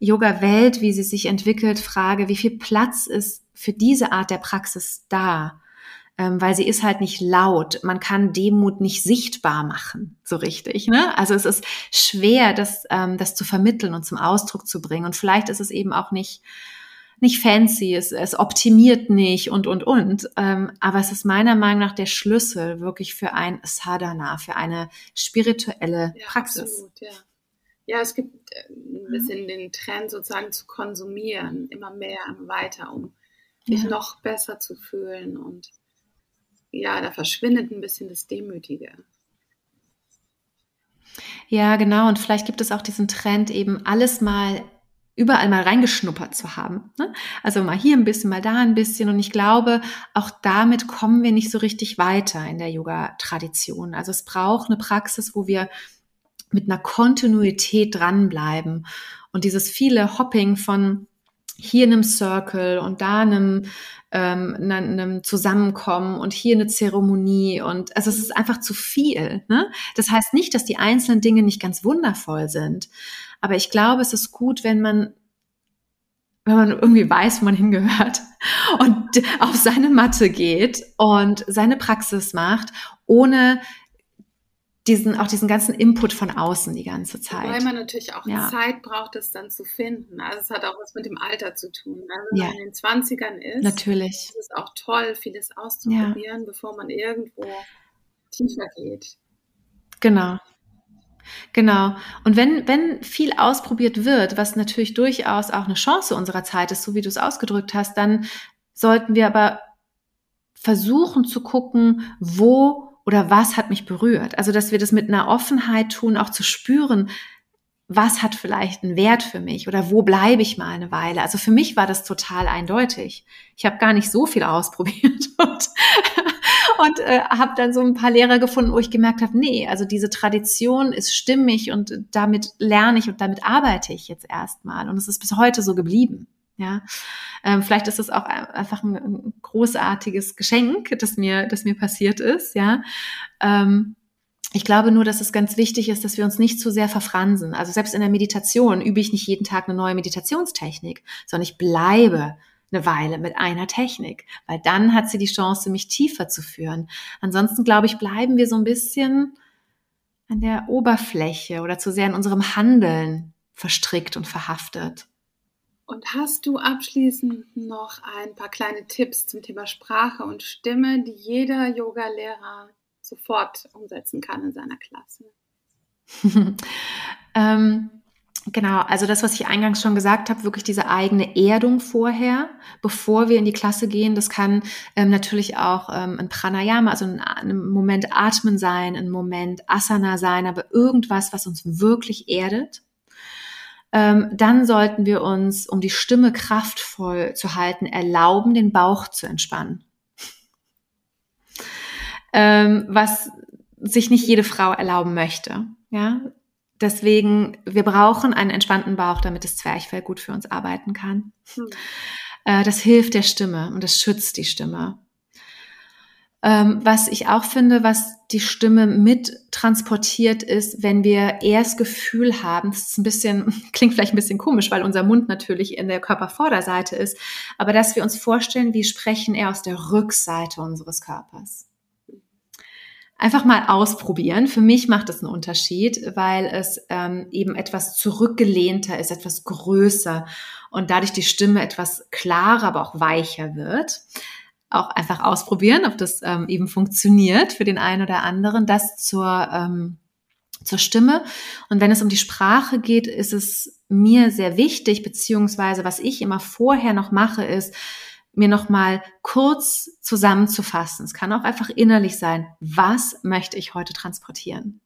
A: Yoga-Welt, wie sie sich entwickelt, frage, wie viel Platz ist für diese Art der Praxis da? ähm, weil sie ist halt nicht laut. Man kann Demut nicht sichtbar machen, so richtig. Ne? Also es ist schwer, das, ähm, das zu vermitteln und zum Ausdruck zu bringen. Und vielleicht ist es eben auch nicht nicht fancy, es, es optimiert nicht und, und, und. Ähm, aber es ist meiner Meinung nach der Schlüssel wirklich für ein Sadhana, für eine spirituelle ja, Praxis. Absolut,
C: ja. ja, es gibt äh, ein bisschen mhm. den Trend sozusagen zu konsumieren, immer mehr, immer weiter, um dich ja. noch besser zu fühlen. Und ja, da verschwindet ein bisschen das Demütige.
A: Ja, genau. Und vielleicht gibt es auch diesen Trend, eben alles mal überall mal reingeschnuppert zu haben. Ne? Also mal hier ein bisschen, mal da ein bisschen. Und ich glaube, auch damit kommen wir nicht so richtig weiter in der Yoga-Tradition. Also es braucht eine Praxis, wo wir mit einer Kontinuität dranbleiben. Und dieses viele Hopping von hier einem Circle und da einem, ähm, einem Zusammenkommen und hier eine Zeremonie und also es ist einfach zu viel. Ne? Das heißt nicht, dass die einzelnen Dinge nicht ganz wundervoll sind, aber ich glaube, es ist gut, wenn man wenn man irgendwie weiß, wo man hingehört und (laughs) auf seine Matte geht und seine Praxis macht, ohne diesen, auch diesen ganzen Input von außen die ganze Zeit.
C: Weil man natürlich auch ja. Zeit braucht, das dann zu finden. Also es hat auch was mit dem Alter zu tun. Also wenn ja. man in den 20ern ist,
A: natürlich.
C: ist es auch toll, vieles auszuprobieren, ja. bevor man irgendwo tiefer geht.
A: Genau. Genau. Und wenn, wenn viel ausprobiert wird, was natürlich durchaus auch eine Chance unserer Zeit ist, so wie du es ausgedrückt hast, dann sollten wir aber versuchen zu gucken, wo oder was hat mich berührt. Also, dass wir das mit einer Offenheit tun, auch zu spüren, was hat vielleicht einen Wert für mich oder wo bleibe ich mal eine Weile. Also für mich war das total eindeutig. Ich habe gar nicht so viel ausprobiert (laughs) und und äh, habe dann so ein paar Lehrer gefunden, wo ich gemerkt habe, nee, also diese Tradition ist stimmig und damit lerne ich und damit arbeite ich jetzt erstmal. Und es ist bis heute so geblieben. Ja, ähm, vielleicht ist es auch einfach ein, ein, großartiges Geschenk, das mir, das mir passiert ist. Ja, ähm, ich glaube nur, dass es ganz wichtig ist, dass wir uns nicht zu sehr verfransen. Also selbst in der Meditation übe ich nicht jeden Tag eine neue Meditationstechnik, sondern ich bleibe eine Weile mit einer Technik, weil dann hat sie die Chance, mich tiefer zu führen. Ansonsten, glaube ich, bleiben wir so ein bisschen an der Oberfläche oder zu sehr in unserem Handeln verstrickt und verhaftet.
C: Und hast du abschließend noch ein paar kleine Tipps zum Thema Sprache und Stimme, die jeder Yoga-Lehrer sofort umsetzen kann in seiner Klasse? (laughs)
A: ähm, Genau, also das, was ich eingangs schon gesagt habe, wirklich diese eigene Erdung vorher, bevor wir in die Klasse gehen. Das kann ähm, natürlich auch ähm, ein Pranayama, also ein, ein, Moment Atmen sein, ein Moment Asana sein, aber irgendwas, was uns wirklich erdet. Ähm, dann sollten wir uns, um die Stimme kraftvoll zu halten, erlauben, den Bauch zu entspannen. Ähm, was sich nicht jede Frau erlauben möchte. Ja, Deswegen, wir brauchen einen entspannten Bauch, damit das Zwerchfell gut für uns arbeiten kann. Hm. Äh, das hilft der Stimme und das schützt die Stimme. Ähm, was ich auch finde, was die Stimme mit transportiert ist, wenn wir das Gefühl haben, das ist ein bisschen, (laughs) klingt vielleicht ein bisschen komisch, weil unser Mund natürlich in der Körpervorderseite ist, aber dass wir uns vorstellen, wir sprechen eher aus der Rückseite unseres Körpers einfach mal ausprobieren. Für mich macht das einen Unterschied, weil es ähm, eben etwas zurückgelehnter ist, etwas größer und dadurch die Stimme etwas klarer, aber auch weicher wird. Auch einfach ausprobieren, ob das ähm, eben funktioniert für den einen oder anderen. Das zur ähm, zur Stimme. Und wenn es um die Sprache geht, ist es mir sehr wichtig, beziehungsweise was ich immer vorher noch mache, ist, mir nochmal kurz zusammenzufassen. Es kann auch einfach innerlich sein. Was möchte ich heute transportieren?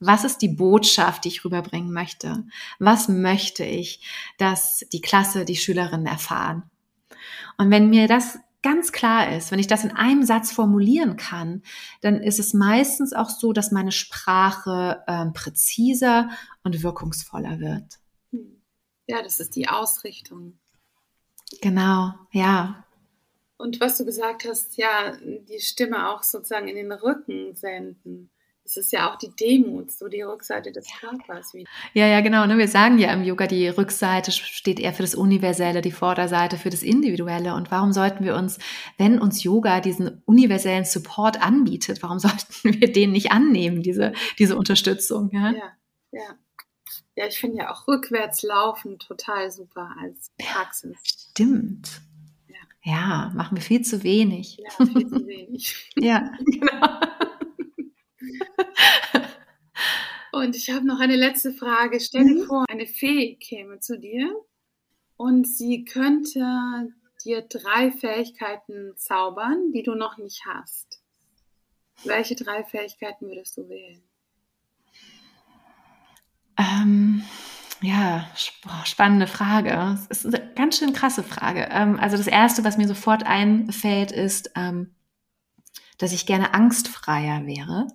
A: Was ist die Botschaft, die ich rüberbringen möchte? Was möchte ich, dass die Klasse, die Schülerinnen erfahren? Und wenn mir das ganz klar ist, wenn ich das in einem Satz formulieren kann, dann ist es meistens auch so, dass meine Sprache äh, präziser und wirkungsvoller wird.
C: Ja, das ist die Ausrichtung.
A: Genau, ja.
C: Und was du gesagt hast, ja, die Stimme auch sozusagen in den Rücken senden. Es ist ja auch die Demut, so die Rückseite des Körpers.
A: Ja, ja, genau. Ne? Wir sagen ja im Yoga, die Rückseite steht eher für das Universelle, die Vorderseite für das Individuelle. Und warum sollten wir uns, wenn uns Yoga diesen universellen Support anbietet, warum (laughs) sollten wir den nicht annehmen, diese, diese Unterstützung?
C: Ja, ja. ja. Ja, ich finde ja auch rückwärts laufen total super als Praxis.
A: Stimmt. Ja. ja, machen wir viel zu wenig.
C: Ja, viel zu wenig. (laughs)
A: ja, (laughs) genau. (laughs)
C: Und ich habe noch eine letzte Frage. Stell dir mhm. vor, eine Fee käme zu dir und sie könnte dir drei Fähigkeiten zaubern, die du noch nicht hast. Welche drei Fähigkeiten würdest du wählen?
A: Ähm, ja, spannende Frage. Es ist eine ganz schön krasse Frage. Ähm, also das Erste, was mir sofort einfällt, ist, ähm, dass ich gerne angstfreier wäre.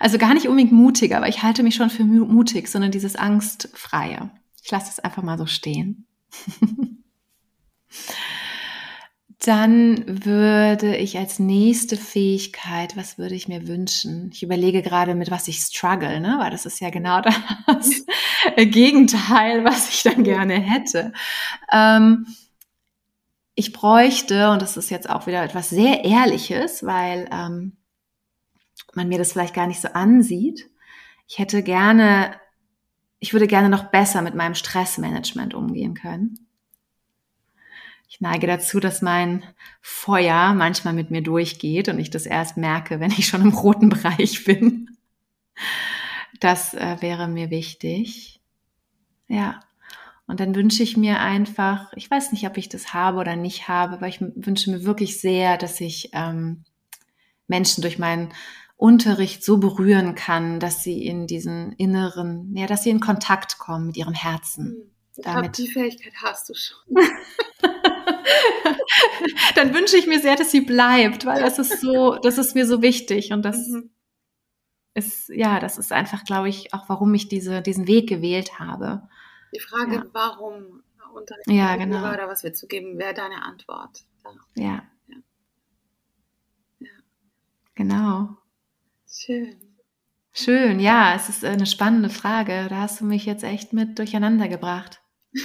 A: Also gar nicht unbedingt mutiger, aber ich halte mich schon für mutig, sondern dieses Angstfreie. Ich lasse es einfach mal so stehen. (laughs) Dann würde ich als nächste Fähigkeit, was würde ich mir wünschen? Ich überlege gerade, mit was ich struggle, ne? weil das ist ja genau (laughs) das Gegenteil, was ich dann gerne hätte. Ähm, ich bräuchte, und das ist jetzt auch wieder etwas sehr Ehrliches, weil ähm, man mir das vielleicht gar nicht so ansieht. Ich hätte gerne, ich würde gerne noch besser mit meinem Stressmanagement umgehen können. Ich neige dazu, dass mein Feuer manchmal mit mir durchgeht und ich das erst merke, wenn ich schon im roten Bereich bin. Das äh, wäre mir wichtig. Ja. Und dann wünsche ich mir einfach, ich weiß nicht, ob ich das habe oder nicht habe, aber ich wünsche mir wirklich sehr, dass ich ähm, Menschen durch meinen Unterricht so berühren kann, dass sie in diesen inneren, ja, dass sie in Kontakt kommen mit ihrem Herzen. Hm,
C: ich die Fähigkeit hast du schon. (laughs) (laughs)
A: Dann wünsche ich mir sehr, dass sie bleibt, weil das ist so, das ist mir so wichtig und das mhm. ist, ja, das ist einfach, glaube ich, auch warum ich diese, diesen Weg gewählt habe.
C: Die Frage, ja. warum
A: Unterricht ja, genau.
C: oder was wir zu geben, wäre deine Antwort.
A: Ja. ja. ja. Genau.
C: Schön.
A: Schön, ja, es ist eine spannende Frage. Da hast du mich jetzt echt mit durcheinander gebracht. (laughs)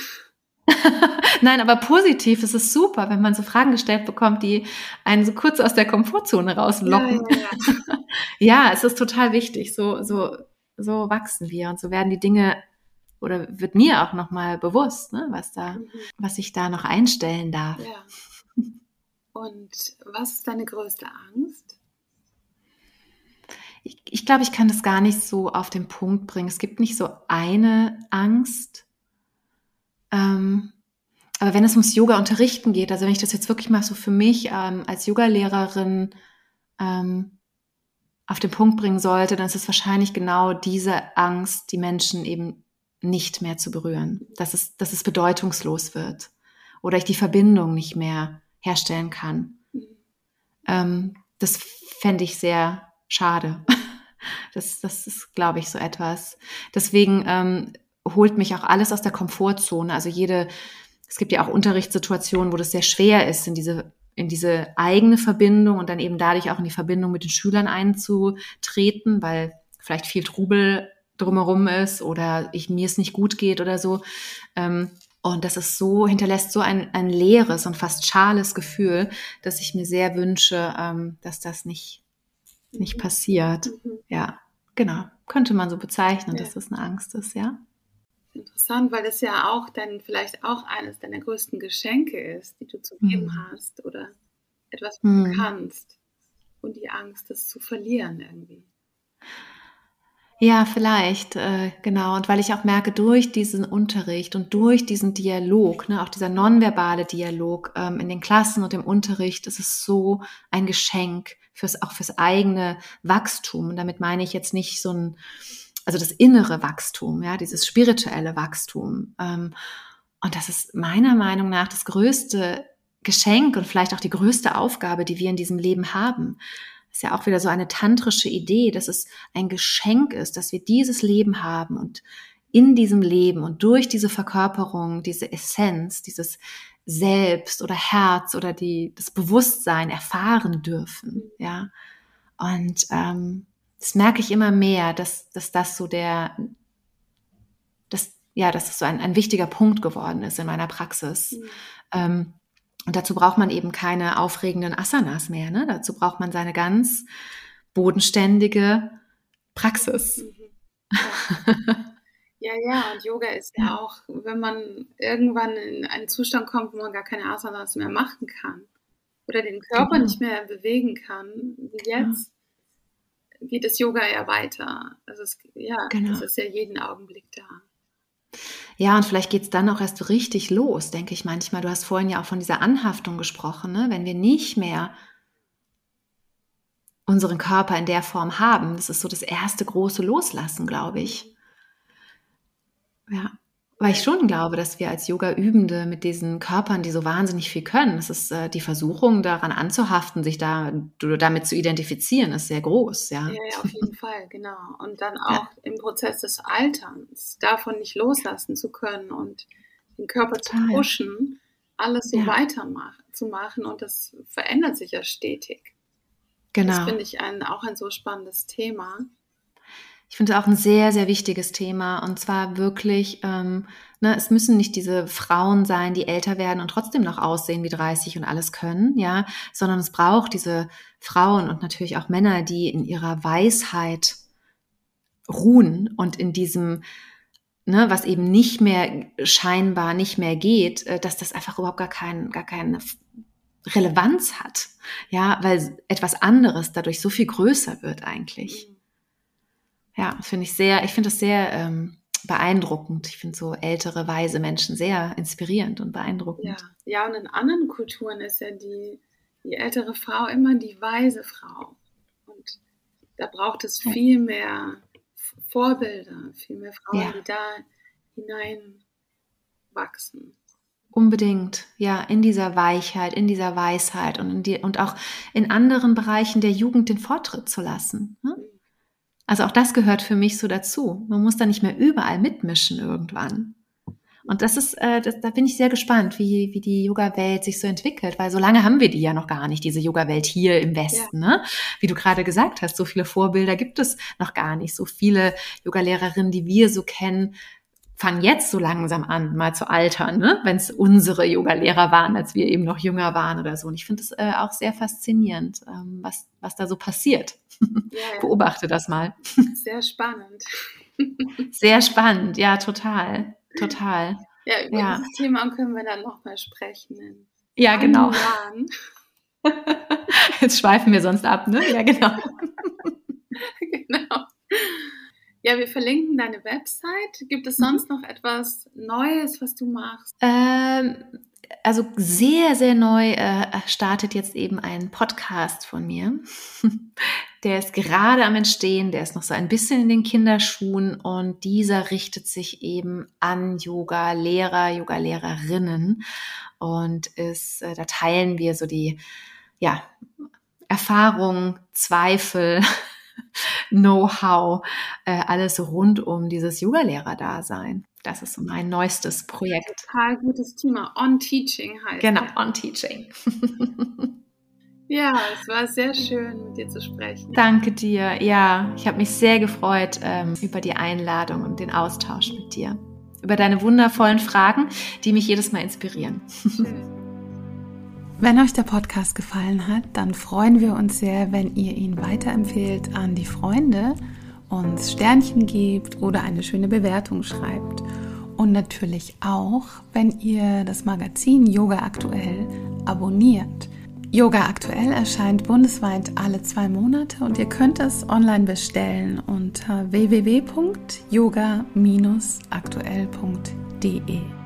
A: Nein, aber positiv, es ist super, wenn man so Fragen gestellt bekommt, die einen so kurz aus der Komfortzone rauslocken. Ja, ja, ja. (laughs) ja es ist total wichtig. So, so, so wachsen wir und so werden die Dinge oder wird mir auch nochmal bewusst, ne, was da, mhm. was ich da noch einstellen darf. Ja.
C: Und was ist deine größte Angst?
A: Ich, ich glaube, ich kann das gar nicht so auf den Punkt bringen. Es gibt nicht so eine Angst. Ähm, aber wenn es ums Yoga-Unterrichten geht, also wenn ich das jetzt wirklich mal so für mich ähm, als Yogalehrerin ähm, auf den Punkt bringen sollte, dann ist es wahrscheinlich genau diese Angst, die Menschen eben nicht mehr zu berühren, dass es, dass es bedeutungslos wird oder ich die Verbindung nicht mehr herstellen kann. Ähm, das fände ich sehr schade. (laughs) Das, das ist, glaube ich, so etwas. Deswegen ähm, holt mich auch alles aus der Komfortzone. Also jede, es gibt ja auch Unterrichtssituationen, wo das sehr schwer ist, in diese, in diese eigene Verbindung und dann eben dadurch auch in die Verbindung mit den Schülern einzutreten, weil vielleicht viel Trubel drumherum ist oder ich, mir es nicht gut geht oder so. Ähm, und das ist so, hinterlässt so ein, ein leeres und fast schales Gefühl, dass ich mir sehr wünsche, ähm, dass das nicht nicht passiert. Mhm. Ja, genau. Könnte man so bezeichnen, ja. dass das eine Angst ist, ja.
C: Interessant, weil das ja auch dann vielleicht auch eines deiner größten Geschenke ist, die du zu geben mhm. hast oder etwas, was mhm. du kannst. Und die Angst, das zu verlieren irgendwie.
A: Ja, vielleicht, äh, genau. Und weil ich auch merke, durch diesen Unterricht und durch diesen Dialog, ne, auch dieser nonverbale Dialog ähm, in den Klassen und im Unterricht, ist es so ein Geschenk fürs, auch fürs eigene Wachstum. Und damit meine ich jetzt nicht so ein, also das innere Wachstum, ja, dieses spirituelle Wachstum. Ähm, und das ist meiner Meinung nach das größte Geschenk und vielleicht auch die größte Aufgabe, die wir in diesem Leben haben ist ja auch wieder so eine tantrische Idee, dass es ein Geschenk ist, dass wir dieses Leben haben und in diesem Leben und durch diese Verkörperung, diese Essenz, dieses Selbst oder Herz oder die, das Bewusstsein erfahren dürfen, ja. Und ähm, das merke ich immer mehr, dass, dass das so der, dass, ja, dass das so ein, ein wichtiger Punkt geworden ist in meiner Praxis. Mhm. Ähm, und dazu braucht man eben keine aufregenden Asanas mehr. Ne? Dazu braucht man seine ganz bodenständige Praxis.
C: Mhm. Ja. (laughs) ja, ja, und Yoga ist ja auch, wenn man irgendwann in einen Zustand kommt, wo man gar keine Asanas mehr machen kann oder den Körper genau. nicht mehr bewegen kann, wie jetzt, ja. geht das Yoga eher weiter. Also es, ja, genau. das ist ja jeden Augenblick da.
A: Ja, und vielleicht geht es dann auch erst richtig los, denke ich manchmal. Du hast vorhin ja auch von dieser Anhaftung gesprochen, ne? wenn wir nicht mehr unseren Körper in der Form haben. Das ist so das erste große Loslassen, glaube ich. Ja. Weil ich schon glaube, dass wir als Yoga-Übende mit diesen Körpern, die so wahnsinnig viel können, es ist äh, die Versuchung, daran anzuhaften, sich da damit zu identifizieren, ist sehr groß, ja.
C: Ja, ja auf jeden Fall, genau. Und dann auch ja. im Prozess des Alterns, davon nicht loslassen zu können und den Körper Total. zu pushen, alles so ja. weitermachen zu machen und das verändert sich ja stetig. Genau. Das finde ich ein, auch ein so spannendes Thema.
A: Ich finde auch ein sehr, sehr wichtiges Thema. Und zwar wirklich, ähm, ne, es müssen nicht diese Frauen sein, die älter werden und trotzdem noch aussehen wie 30 und alles können, ja, sondern es braucht diese Frauen und natürlich auch Männer, die in ihrer Weisheit ruhen und in diesem, ne, was eben nicht mehr scheinbar nicht mehr geht, äh, dass das einfach überhaupt gar kein, gar keine Relevanz hat, ja, weil etwas anderes dadurch so viel größer wird eigentlich. Mhm. Ja, finde ich sehr, ich finde das sehr ähm, beeindruckend. Ich finde so ältere, weise Menschen sehr inspirierend und beeindruckend.
C: Ja, ja und in anderen Kulturen ist ja die, die ältere Frau immer die weise Frau. Und da braucht es viel mehr Vorbilder, viel mehr Frauen, ja. die da hineinwachsen.
A: Unbedingt, ja, in dieser Weichheit, in dieser Weisheit und, die, und auch in anderen Bereichen der Jugend den Vortritt zu lassen. Ne? Also auch das gehört für mich so dazu. Man muss da nicht mehr überall mitmischen irgendwann. Und das ist, äh, das, da bin ich sehr gespannt, wie, wie die Yoga-Welt sich so entwickelt, weil so lange haben wir die ja noch gar nicht, diese Yoga-Welt hier im Westen. Ja. Ne? Wie du gerade gesagt hast, so viele Vorbilder gibt es noch gar nicht. So viele Yoga-Lehrerinnen, die wir so kennen, fangen jetzt so langsam an, mal zu altern, ne? wenn es unsere Yoga-Lehrer waren, als wir eben noch jünger waren oder so. Und ich finde es äh, auch sehr faszinierend, ähm, was, was da so passiert. Ja. Beobachte das mal.
C: Sehr spannend.
A: Sehr spannend, ja, total. Total.
C: Ja, über ja. dieses Thema können wir dann nochmal sprechen.
A: Ja, genau. (laughs) Jetzt schweifen wir sonst ab, ne? Ja, genau. (laughs)
C: genau. Ja, wir verlinken deine Website. Gibt es sonst noch etwas Neues, was du machst?
A: Ähm, also sehr, sehr neu äh, startet jetzt eben ein Podcast von mir. Der ist gerade am Entstehen, der ist noch so ein bisschen in den Kinderschuhen und dieser richtet sich eben an Yoga-Lehrer, Yoga-Lehrerinnen und ist, äh, da teilen wir so die, ja, Erfahrungen, Zweifel, (laughs) Know-how, äh, alles rund um dieses Yoga-Lehrer-Dasein. Das ist so mein neuestes Projekt.
C: Total gutes Thema. On Teaching heißt
A: Genau. On Teaching. (laughs)
C: ja, es war sehr schön, mit dir zu sprechen.
A: Danke dir. Ja, ich habe mich sehr gefreut ähm, über die Einladung und den Austausch mit dir. Über deine wundervollen Fragen, die mich jedes Mal inspirieren. Schön. (laughs)
C: Wenn euch der Podcast gefallen hat, dann freuen wir uns sehr, wenn ihr ihn weiterempfehlt an die Freunde uns Sternchen gebt oder eine schöne Bewertung schreibt. Und natürlich auch, wenn ihr das Magazin Yoga Aktuell abonniert. Yoga Aktuell erscheint bundesweit alle zwei Monate und ihr könnt es online bestellen unter www.yoga-aktuell.de.